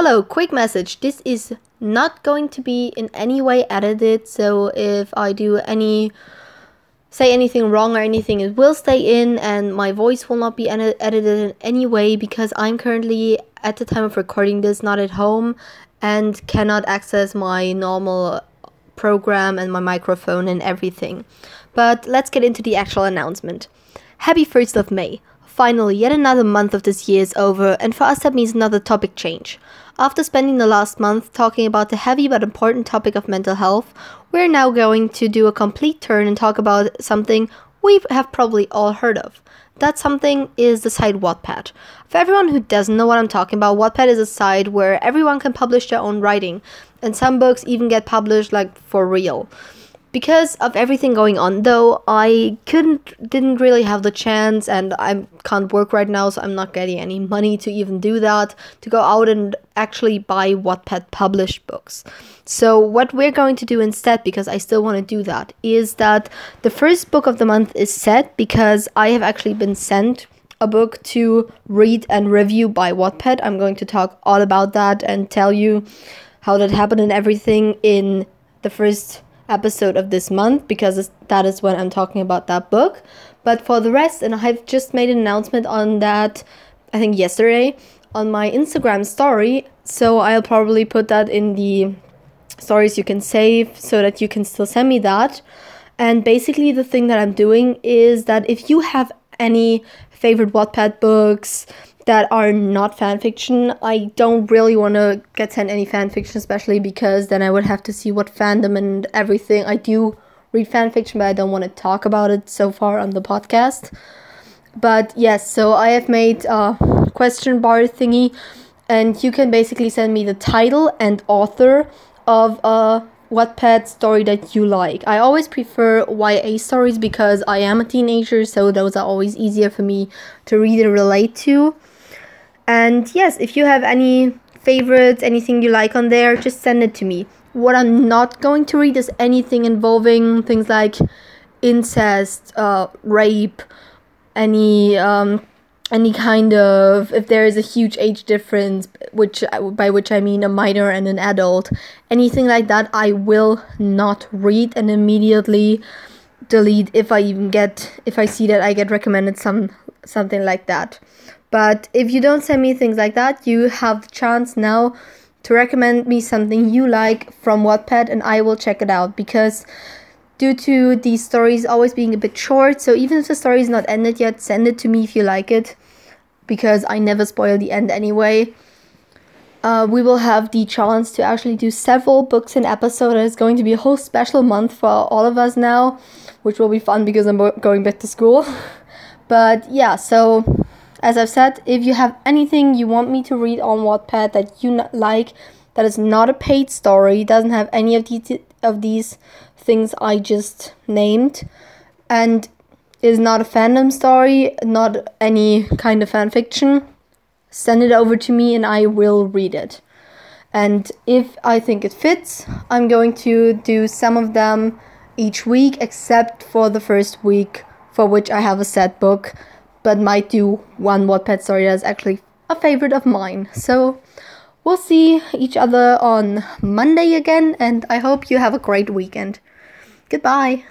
Hello, quick message. This is not going to be in any way edited, so if I do any say anything wrong or anything, it will stay in and my voice will not be ed- edited in any way because I'm currently at the time of recording this not at home and cannot access my normal program and my microphone and everything. But let's get into the actual announcement. Happy 1st of May. Finally, yet another month of this year is over, and for us that means another topic change. After spending the last month talking about the heavy but important topic of mental health, we're now going to do a complete turn and talk about something we have probably all heard of. That something is the site Wattpad. For everyone who doesn't know what I'm talking about, Wattpad is a site where everyone can publish their own writing, and some books even get published like for real because of everything going on though i couldn't didn't really have the chance and i can't work right now so i'm not getting any money to even do that to go out and actually buy wattpad published books. So what we're going to do instead because i still want to do that is that the first book of the month is set because i have actually been sent a book to read and review by wattpad. I'm going to talk all about that and tell you how that happened and everything in the first episode of this month because that is when I'm talking about that book. But for the rest, and I've just made an announcement on that, I think yesterday, on my Instagram story. So I'll probably put that in the stories you can save so that you can still send me that. And basically, the thing that I'm doing is that if you have any favorite Wattpad books, that are not fan fiction. I don't really want to get sent any fan fiction, especially because then I would have to see what fandom and everything. I do read fan fiction, but I don't want to talk about it so far on the podcast. But yes, so I have made a question bar thingy, and you can basically send me the title and author of a Wattpad story that you like. I always prefer YA stories because I am a teenager, so those are always easier for me to read and relate to. And yes, if you have any favorites, anything you like on there, just send it to me. What I'm not going to read is anything involving things like incest, uh, rape, any um, any kind of if there is a huge age difference, which by which I mean a minor and an adult, anything like that, I will not read and immediately delete if I even get if I see that I get recommended some something like that. But if you don't send me things like that, you have the chance now to recommend me something you like from Wattpad and I will check it out because due to these stories always being a bit short, so even if the story is not ended yet, send it to me if you like it because I never spoil the end anyway. Uh, we will have the chance to actually do several books in episode. It's going to be a whole special month for all of us now, which will be fun because I'm going back to school. but yeah, so as I've said, if you have anything you want me to read on Wattpad that you like, that is not a paid story, doesn't have any of these of these things I just named, and is not a fandom story, not any kind of fan fiction, send it over to me and I will read it. And if I think it fits, I'm going to do some of them each week, except for the first week, for which I have a set book but might do one Wattpad story that's actually a favorite of mine. So we'll see each other on Monday again, and I hope you have a great weekend. Goodbye.